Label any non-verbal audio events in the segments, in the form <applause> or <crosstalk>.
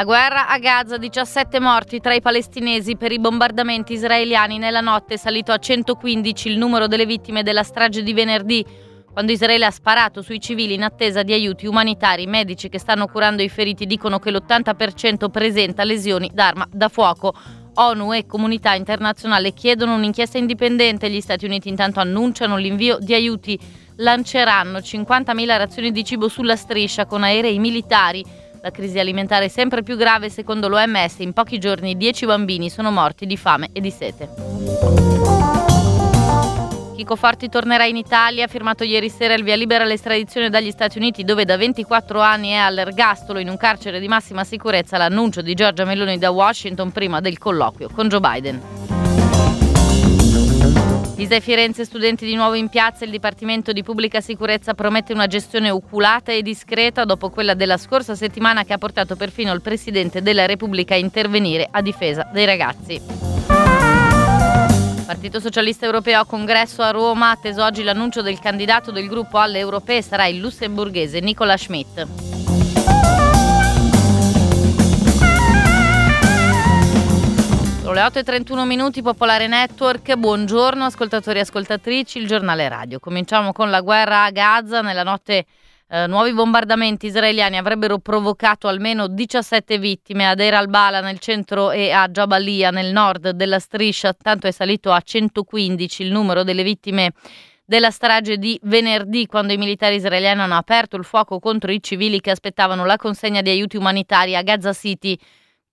La guerra a Gaza, 17 morti tra i palestinesi per i bombardamenti israeliani. Nella notte è salito a 115 il numero delle vittime della strage di venerdì, quando Israele ha sparato sui civili in attesa di aiuti umanitari. I medici che stanno curando i feriti dicono che l'80% presenta lesioni d'arma da fuoco. ONU e comunità internazionale chiedono un'inchiesta indipendente. Gli Stati Uniti intanto annunciano l'invio di aiuti. Lanceranno 50.000 razioni di cibo sulla striscia con aerei militari la crisi alimentare è sempre più grave secondo l'OMS. In pochi giorni 10 bambini sono morti di fame e di sete. Chico Forti tornerà in Italia, ha firmato ieri sera il via libera all'estradizione dagli Stati Uniti dove da 24 anni è all'ergastolo in un carcere di massima sicurezza l'annuncio di Giorgia Meloni da Washington prima del colloquio con Joe Biden. Pisa e Firenze, studenti di nuovo in piazza, il Dipartimento di Pubblica Sicurezza promette una gestione oculata e discreta dopo quella della scorsa settimana che ha portato perfino il Presidente della Repubblica a intervenire a difesa dei ragazzi. Partito Socialista Europeo congresso a Roma, atteso oggi l'annuncio del candidato del gruppo alle europee sarà il lussemburghese Nicola Schmidt. Le 8.31 minuti, Popolare Network. Buongiorno ascoltatori e ascoltatrici, il giornale radio. Cominciamo con la guerra a Gaza. Nella notte eh, nuovi bombardamenti israeliani avrebbero provocato almeno 17 vittime a Deir al-Bala nel centro e a Jabalia nel nord della striscia. Tanto è salito a 115 il numero delle vittime della strage di venerdì, quando i militari israeliani hanno aperto il fuoco contro i civili che aspettavano la consegna di aiuti umanitari a Gaza City.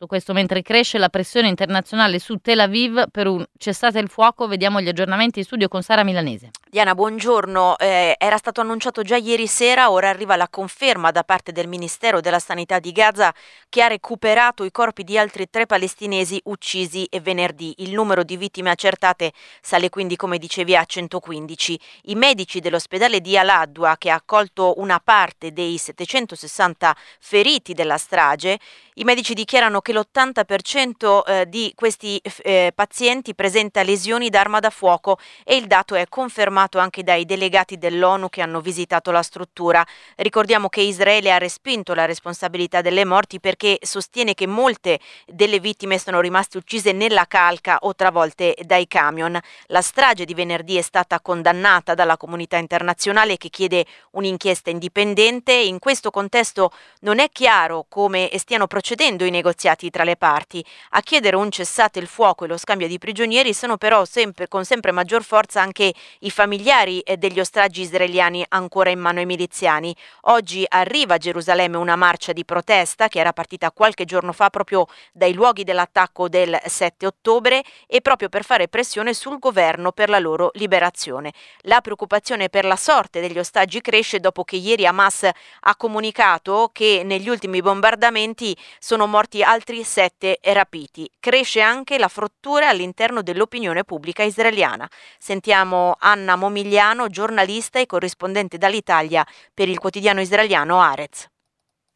Tutto questo mentre cresce la pressione internazionale su Tel Aviv per un cessate il fuoco. Vediamo gli aggiornamenti in studio con Sara Milanese. Diana, buongiorno. Eh, era stato annunciato già ieri sera, ora arriva la conferma da parte del Ministero della Sanità di Gaza che ha recuperato i corpi di altri tre palestinesi uccisi venerdì. Il numero di vittime accertate sale quindi, come dicevi, a 115. I medici dell'ospedale di Al-Adwa, che ha accolto una parte dei 760 feriti della strage, i medici dichiarano che l'80% eh, di questi eh, pazienti presenta lesioni d'arma da fuoco e il dato è confermato anche dai delegati dell'ONU che hanno visitato la struttura. Ricordiamo che Israele ha respinto la responsabilità delle morti perché sostiene che molte delle vittime sono rimaste uccise nella calca o travolte dai camion. La strage di venerdì è stata condannata dalla comunità internazionale che chiede un'inchiesta indipendente. In questo contesto non è chiaro come stiano procedendo i negoziati tra le parti. A chiedere un cessate il fuoco e lo scambio di prigionieri sono però sempre, con sempre maggior forza anche i familiari eh, degli ostaggi israeliani ancora in mano ai miliziani. Oggi arriva a Gerusalemme una marcia di protesta che era partita qualche giorno fa proprio dai luoghi dell'attacco del 7 ottobre e proprio per fare pressione sul governo per la loro liberazione. La preoccupazione per la sorte degli ostaggi cresce dopo che ieri Hamas ha comunicato che negli ultimi bombardamenti sono morti altri sette rapiti. Cresce anche la frottura all'interno dell'opinione pubblica israeliana. Sentiamo Anna Momigliano, giornalista e corrispondente dall'Italia per il quotidiano israeliano Arez.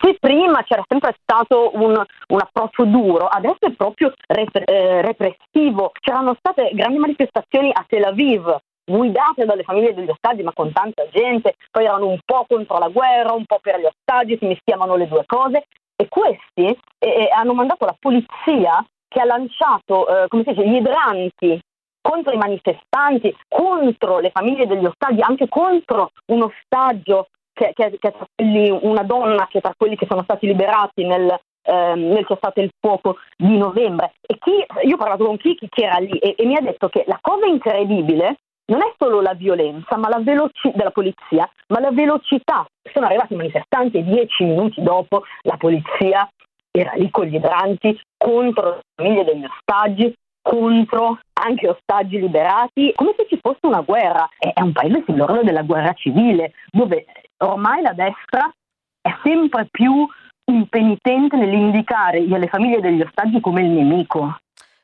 Se prima c'era sempre stato un, un, approccio duro, adesso è proprio rep- eh, repressivo. C'erano state grandi manifestazioni a Tel Aviv, guidate dalle famiglie degli ostaggi, ma con tanta gente, poi erano un po' contro la guerra, un po' per gli ostaggi, si mischiavano le due cose e questi eh, hanno mandato la polizia che ha lanciato eh, dice, gli idranti contro i manifestanti, contro le famiglie degli ostaggi, anche contro un ostaggio che, che, che quelli, una donna che è tra quelli che sono stati liberati nel, eh, nel cessate il fuoco di novembre. E chi, io ho parlato con chi, chi era lì e, e mi ha detto che la cosa incredibile non è solo la violenza la veloci- della polizia, ma la velocità. Sono arrivati i manifestanti e dieci minuti dopo la polizia era lì con gli idranti contro le famiglie degli ostaggi, contro anche ostaggi liberati, come se ci fosse una guerra. È un paese sull'orlo della guerra civile, dove ormai la destra è sempre più impenitente nell'indicare le famiglie degli ostaggi come il nemico.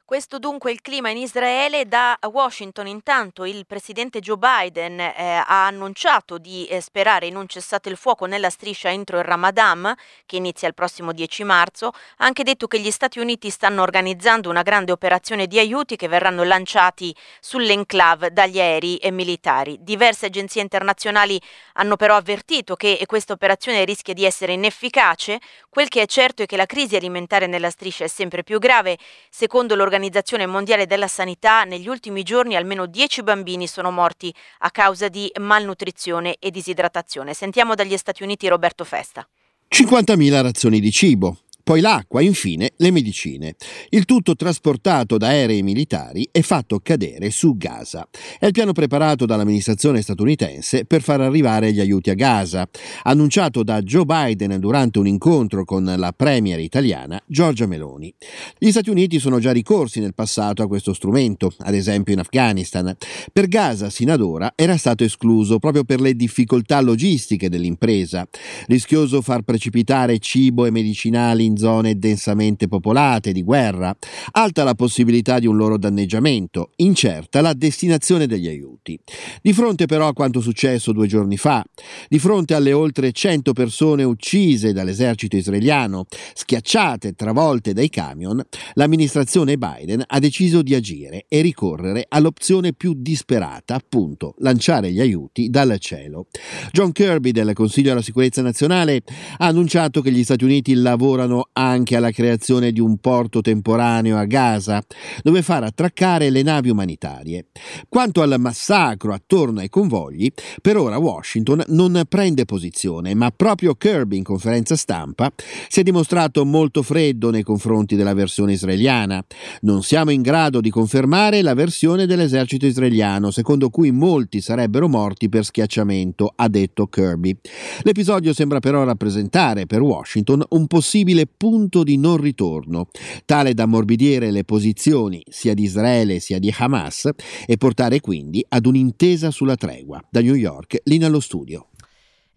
Questo dunque il clima in Israele. Da Washington intanto il presidente Joe Biden eh, ha annunciato di eh, sperare in un cessate il fuoco nella striscia entro il Ramadan, che inizia il prossimo 10 marzo. Ha anche detto che gli Stati Uniti stanno organizzando una grande operazione di aiuti che verranno lanciati sull'enclave dagli aerei e militari. Diverse agenzie internazionali hanno però avvertito che questa operazione rischia di essere inefficace. Quel che è certo è che la crisi alimentare nella striscia è sempre più grave. Secondo l'organizzazione dall'Organizzazione Mondiale della Sanità, negli ultimi giorni almeno 10 bambini sono morti a causa di malnutrizione e disidratazione. Sentiamo dagli Stati Uniti Roberto Festa. 50.000 razioni di cibo, poi l'acqua, infine le medicine. Il tutto trasportato da aerei militari e fatto cadere su Gaza. È il piano preparato dall'amministrazione statunitense per far arrivare gli aiuti a Gaza, annunciato da Joe Biden durante un incontro con la premier italiana Giorgia Meloni. Gli Stati Uniti sono già ricorsi nel passato a questo strumento, ad esempio in Afghanistan. Per Gaza, sino ad ora, era stato escluso proprio per le difficoltà logistiche dell'impresa. Rischioso far precipitare cibo e medicinali in zone densamente popolate, di guerra, alta la possibilità di un loro danneggiamento, incerta la destinazione degli aiuti. Di fronte però a quanto successo due giorni fa, di fronte alle oltre 100 persone uccise dall'esercito israeliano, schiacciate e travolte dai camion, l'amministrazione Biden ha deciso di agire e ricorrere all'opzione più disperata, appunto, lanciare gli aiuti dal cielo. John Kirby del Consiglio della Sicurezza Nazionale ha annunciato che gli Stati Uniti lavorano anche alla creazione di un porto temporaneo a Gaza, dove far attraccare le navi umanitarie. Quanto al massacro attorno ai convogli, per ora Washington non prende posizione, ma proprio Kirby in conferenza stampa si è dimostrato molto freddo nei confronti della versione israeliana. Non siamo in grado di confermare la versione dell'esercito israeliano, secondo cui molti sarebbero morti per schiacciamento, ha detto Kirby. L'episodio sembra però rappresentare per Washington un possibile punto di non ritorno, tale da ammorbidire le posizioni sia di Israele sia di Hamas e portare quindi ad un'intesa sulla tregua. Da New York, Lina allo studio.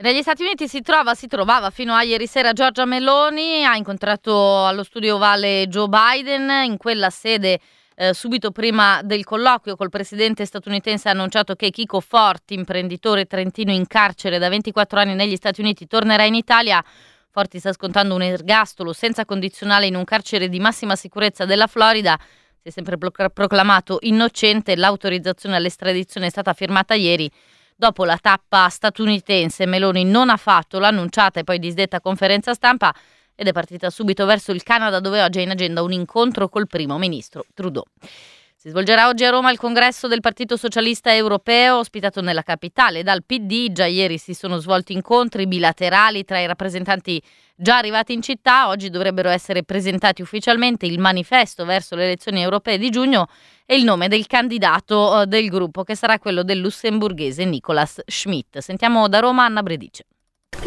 Negli Stati Uniti si trova, si trovava fino a ieri sera Giorgia Meloni, ha incontrato allo studio ovale Joe Biden, in quella sede eh, subito prima del colloquio col presidente statunitense ha annunciato che Chico Forti, imprenditore trentino in carcere da 24 anni negli Stati Uniti, tornerà in Italia. Forti sta scontando un ergastolo senza condizionale in un carcere di massima sicurezza della Florida. Si è sempre proclamato innocente. L'autorizzazione all'estradizione è stata firmata ieri. Dopo la tappa statunitense, Meloni non ha fatto l'annunciata e poi disdetta conferenza stampa ed è partita subito verso il Canada dove oggi è in agenda un incontro col primo ministro Trudeau. Si svolgerà oggi a Roma il congresso del Partito Socialista Europeo, ospitato nella capitale dal PD. Già ieri si sono svolti incontri bilaterali tra i rappresentanti già arrivati in città. Oggi dovrebbero essere presentati ufficialmente il manifesto verso le elezioni europee di giugno e il nome del candidato eh, del gruppo, che sarà quello del lussemburghese Nicolas Schmidt. Sentiamo da Roma Anna Bredice.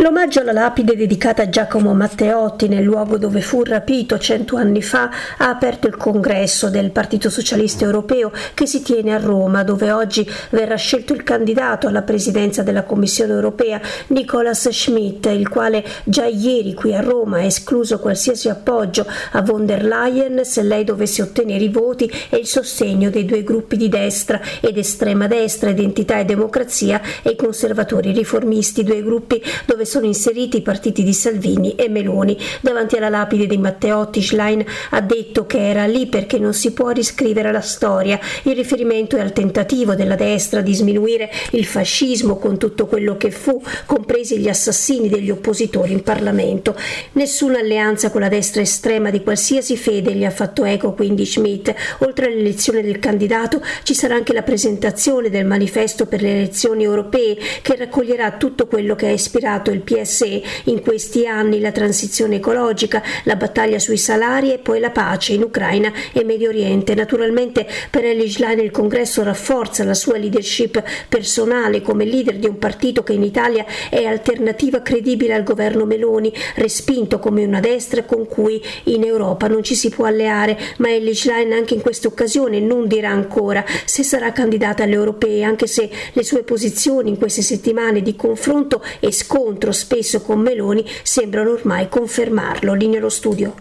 L'omaggio alla lapide dedicata a Giacomo Matteotti nel luogo dove fu rapito cento anni fa ha aperto il congresso del Partito Socialista Europeo che si tiene a Roma, dove oggi verrà scelto il candidato alla presidenza della Commissione Europea Nicolas Schmidt, il quale già ieri qui a Roma ha escluso qualsiasi appoggio a von der Leyen se lei dovesse ottenere i voti e il sostegno dei due gruppi di destra ed estrema destra, Identità e Democrazia e i conservatori riformisti, due gruppi dove sono inseriti i partiti di Salvini e Meloni. Davanti alla lapide di Matteotti, Schlein ha detto che era lì perché non si può riscrivere la storia. Il riferimento è al tentativo della destra di sminuire il fascismo con tutto quello che fu, compresi gli assassini degli oppositori in Parlamento. Nessuna alleanza con la destra estrema di qualsiasi fede gli ha fatto eco quindi Schmidt. Oltre all'elezione del candidato ci sarà anche la presentazione del manifesto per le elezioni europee che raccoglierà tutto quello che ha ispirato il PSE in questi anni, la transizione ecologica, la battaglia sui salari e poi la pace in Ucraina e Medio Oriente. Naturalmente per Eli Schlein il congresso rafforza la sua leadership personale come leader di un partito che in Italia è alternativa credibile al governo Meloni, respinto come una destra con cui in Europa non ci si può alleare, ma Eli Schlein anche in questa occasione non dirà ancora se sarà candidata alle europee, anche se le sue posizioni in queste settimane di confronto e scontro spesso con Meloni sembrano ormai confermarlo lì nello studio.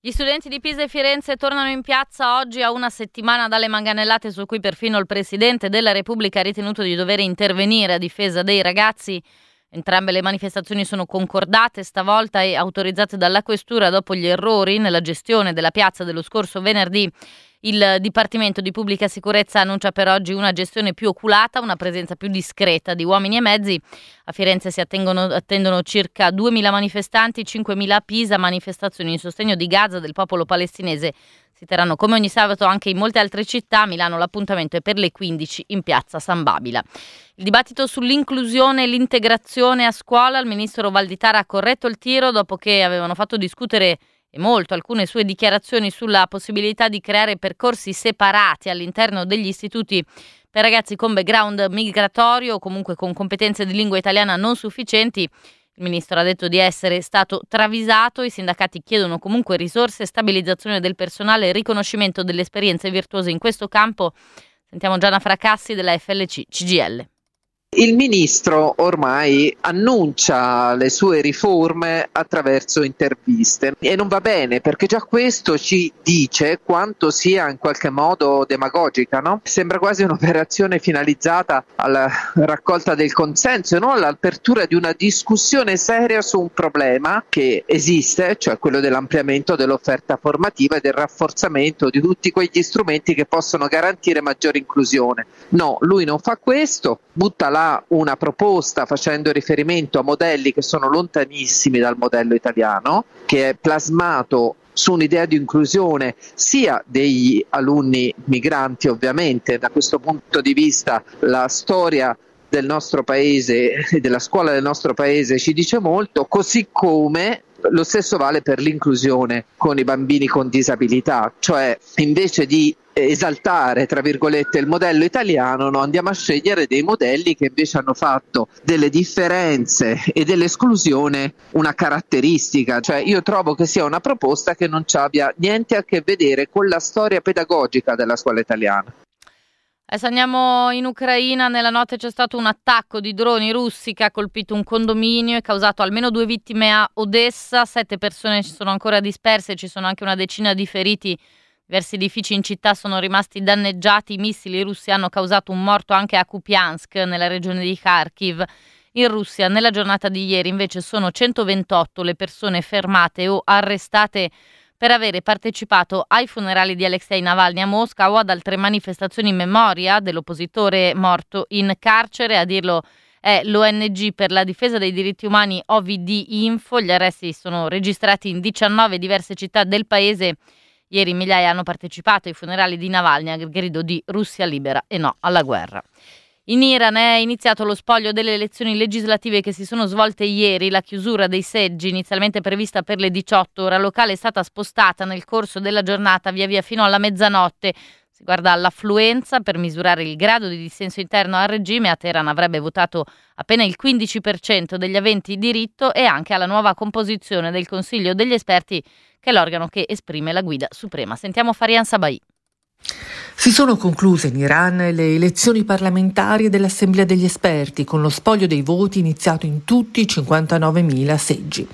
Gli studenti di Pisa e Firenze tornano in piazza oggi a una settimana dalle manganellate su cui perfino il Presidente della Repubblica ha ritenuto di dover intervenire a difesa dei ragazzi. Entrambe le manifestazioni sono concordate stavolta e autorizzate dalla Questura dopo gli errori nella gestione della piazza dello scorso venerdì. Il Dipartimento di Pubblica Sicurezza annuncia per oggi una gestione più oculata, una presenza più discreta di uomini e mezzi. A Firenze si attendono circa 2.000 manifestanti, 5.000 a Pisa, manifestazioni in sostegno di Gaza del popolo palestinese. Si terranno come ogni sabato anche in molte altre città. A Milano l'appuntamento è per le 15 in piazza San Babila. Il dibattito sull'inclusione e l'integrazione a scuola, il ministro Valditara ha corretto il tiro dopo che avevano fatto discutere e molto alcune sue dichiarazioni sulla possibilità di creare percorsi separati all'interno degli istituti per ragazzi con background migratorio o comunque con competenze di lingua italiana non sufficienti. Il ministro ha detto di essere stato travisato, i sindacati chiedono comunque risorse, stabilizzazione del personale e riconoscimento delle esperienze virtuose in questo campo. Sentiamo Gianna Fracassi della FLC CGL. Il ministro ormai annuncia le sue riforme attraverso interviste e non va bene perché già questo ci dice quanto sia in qualche modo demagogica, no? Sembra quasi un'operazione finalizzata alla raccolta del consenso e non all'apertura di una discussione seria su un problema che esiste, cioè quello dell'ampliamento dell'offerta formativa e del rafforzamento di tutti quegli strumenti che possono garantire maggiore inclusione. No, lui non fa questo, butta la là una proposta facendo riferimento a modelli che sono lontanissimi dal modello italiano, che è plasmato su un'idea di inclusione sia degli alunni migranti ovviamente, da questo punto di vista la storia del nostro paese e <laughs> della scuola del nostro paese ci dice molto, così come lo stesso vale per l'inclusione con i bambini con disabilità, cioè invece di esaltare tra virgolette il modello italiano, no? andiamo a scegliere dei modelli che invece hanno fatto delle differenze e dell'esclusione una caratteristica, cioè io trovo che sia una proposta che non abbia niente a che vedere con la storia pedagogica della scuola italiana. Adesso andiamo in Ucraina. Nella notte c'è stato un attacco di droni russi che ha colpito un condominio e causato almeno due vittime a Odessa. Sette persone sono ancora disperse, ci sono anche una decina di feriti. Diversi edifici in città sono rimasti danneggiati. I missili russi hanno causato un morto anche a Kupiansk, nella regione di Kharkiv. In Russia, nella giornata di ieri, invece, sono 128 le persone fermate o arrestate per avere partecipato ai funerali di Alexei Navalny a Mosca o ad altre manifestazioni in memoria dell'oppositore morto in carcere. A dirlo è l'ONG per la difesa dei diritti umani OVD Info. Gli arresti sono registrati in 19 diverse città del paese. Ieri migliaia hanno partecipato ai funerali di Navalny al grido di Russia libera e no alla guerra. In Iran è iniziato lo spoglio delle elezioni legislative che si sono svolte ieri. La chiusura dei seggi, inizialmente prevista per le 18 ora locale, è stata spostata nel corso della giornata via via fino alla mezzanotte. Si guarda all'affluenza per misurare il grado di dissenso interno al regime. A Teheran avrebbe votato appena il 15% degli aventi diritto e anche alla nuova composizione del Consiglio degli esperti, che è l'organo che esprime la guida suprema. Sentiamo Farian Sabai. Si sono concluse in Iran le elezioni parlamentari dell'Assemblea degli esperti con lo spoglio dei voti iniziato in tutti i 59.000 seggi.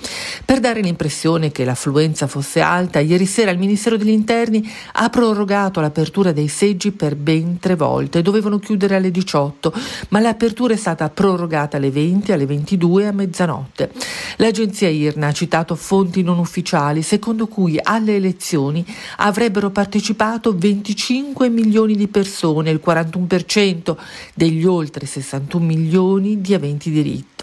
Per dare l'impressione che l'affluenza fosse alta, ieri sera il Ministero degli Interni ha prorogato l'apertura dei seggi per ben tre volte. Dovevano chiudere alle 18, ma l'apertura è stata prorogata alle 20, alle 22 e a mezzanotte. L'agenzia IRNA ha citato fonti non ufficiali secondo cui alle elezioni avrebbero partecipato 25 milioni di persone, il 41% degli oltre 61 milioni di aventi diritto.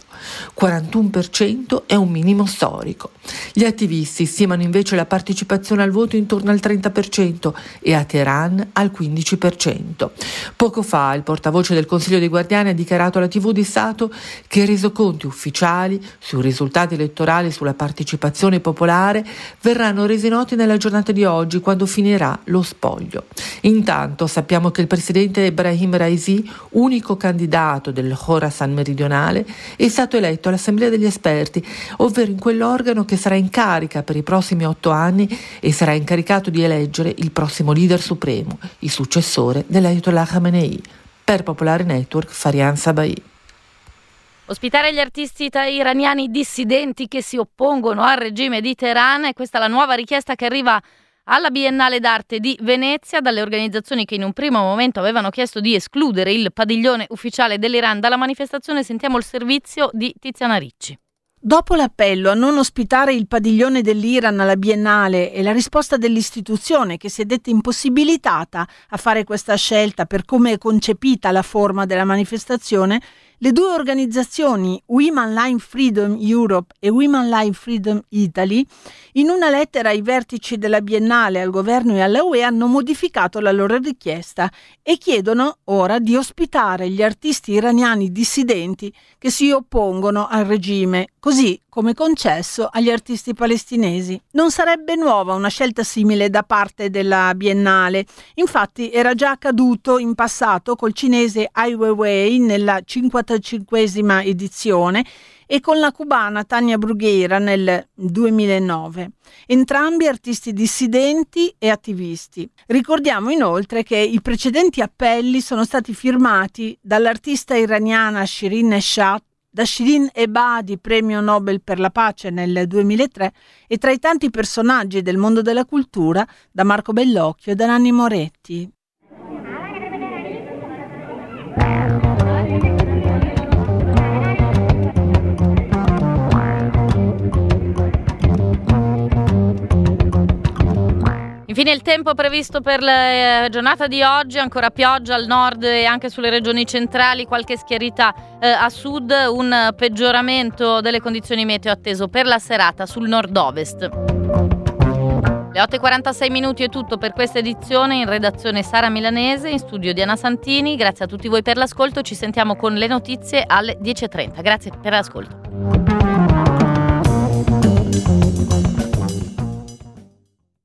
41% è un minimo storico. Gli attivisti stimano invece la partecipazione al voto intorno al 30% e a Teheran al 15%. Poco fa il portavoce del Consiglio dei Guardiani ha dichiarato alla TV di Stato che i resoconti ufficiali sui risultati elettorali sulla partecipazione popolare verranno resi noti nella giornata di oggi quando finirà lo spoglio. Intanto sappiamo che il presidente Ibrahim Raisi, unico candidato del Khorasan meridionale, è stato stato eletto all'Assemblea degli esperti, ovvero in quell'organo che sarà in carica per i prossimi otto anni e sarà incaricato di eleggere il prossimo leader supremo, il successore dell'Ayatollah Khamenei. Per Popolare Network, Farian Sabai. Ospitare gli artisti iraniani dissidenti che si oppongono al regime di Teheran è questa la nuova richiesta che arriva alla Biennale d'arte di Venezia dalle organizzazioni che in un primo momento avevano chiesto di escludere il padiglione ufficiale dell'Iran dalla manifestazione. Sentiamo il servizio di Tiziana Ricci. Dopo l'appello a non ospitare il padiglione dell'Iran alla Biennale e la risposta dell'istituzione che si è detta impossibilitata a fare questa scelta per come è concepita la forma della manifestazione, le due organizzazioni Women Line Freedom Europe e Women Line Freedom Italy, in una lettera ai vertici della Biennale, al governo e alla UE, hanno modificato la loro richiesta e chiedono ora di ospitare gli artisti iraniani dissidenti che si oppongono al regime, così come concesso agli artisti palestinesi. Non sarebbe nuova una scelta simile da parte della Biennale, infatti era già accaduto in passato col cinese Ai Weiwei nella 55esima edizione e con la cubana Tania Brughera nel 2009, entrambi artisti dissidenti e attivisti. Ricordiamo inoltre che i precedenti appelli sono stati firmati dall'artista iraniana Shirin Eshat da Shirin Ebadi, premio Nobel per la pace nel 2003, e tra i tanti personaggi del mondo della cultura, da Marco Bellocchio e da Nanni Moretti. Infine il tempo previsto per la eh, giornata di oggi, ancora pioggia al nord e anche sulle regioni centrali, qualche schiarita eh, a sud, un peggioramento delle condizioni meteo atteso per la serata sul nord-ovest. Le 8.46 minuti è tutto per questa edizione, in redazione Sara Milanese, in studio Diana Santini, grazie a tutti voi per l'ascolto, ci sentiamo con le notizie alle 10.30, grazie per l'ascolto.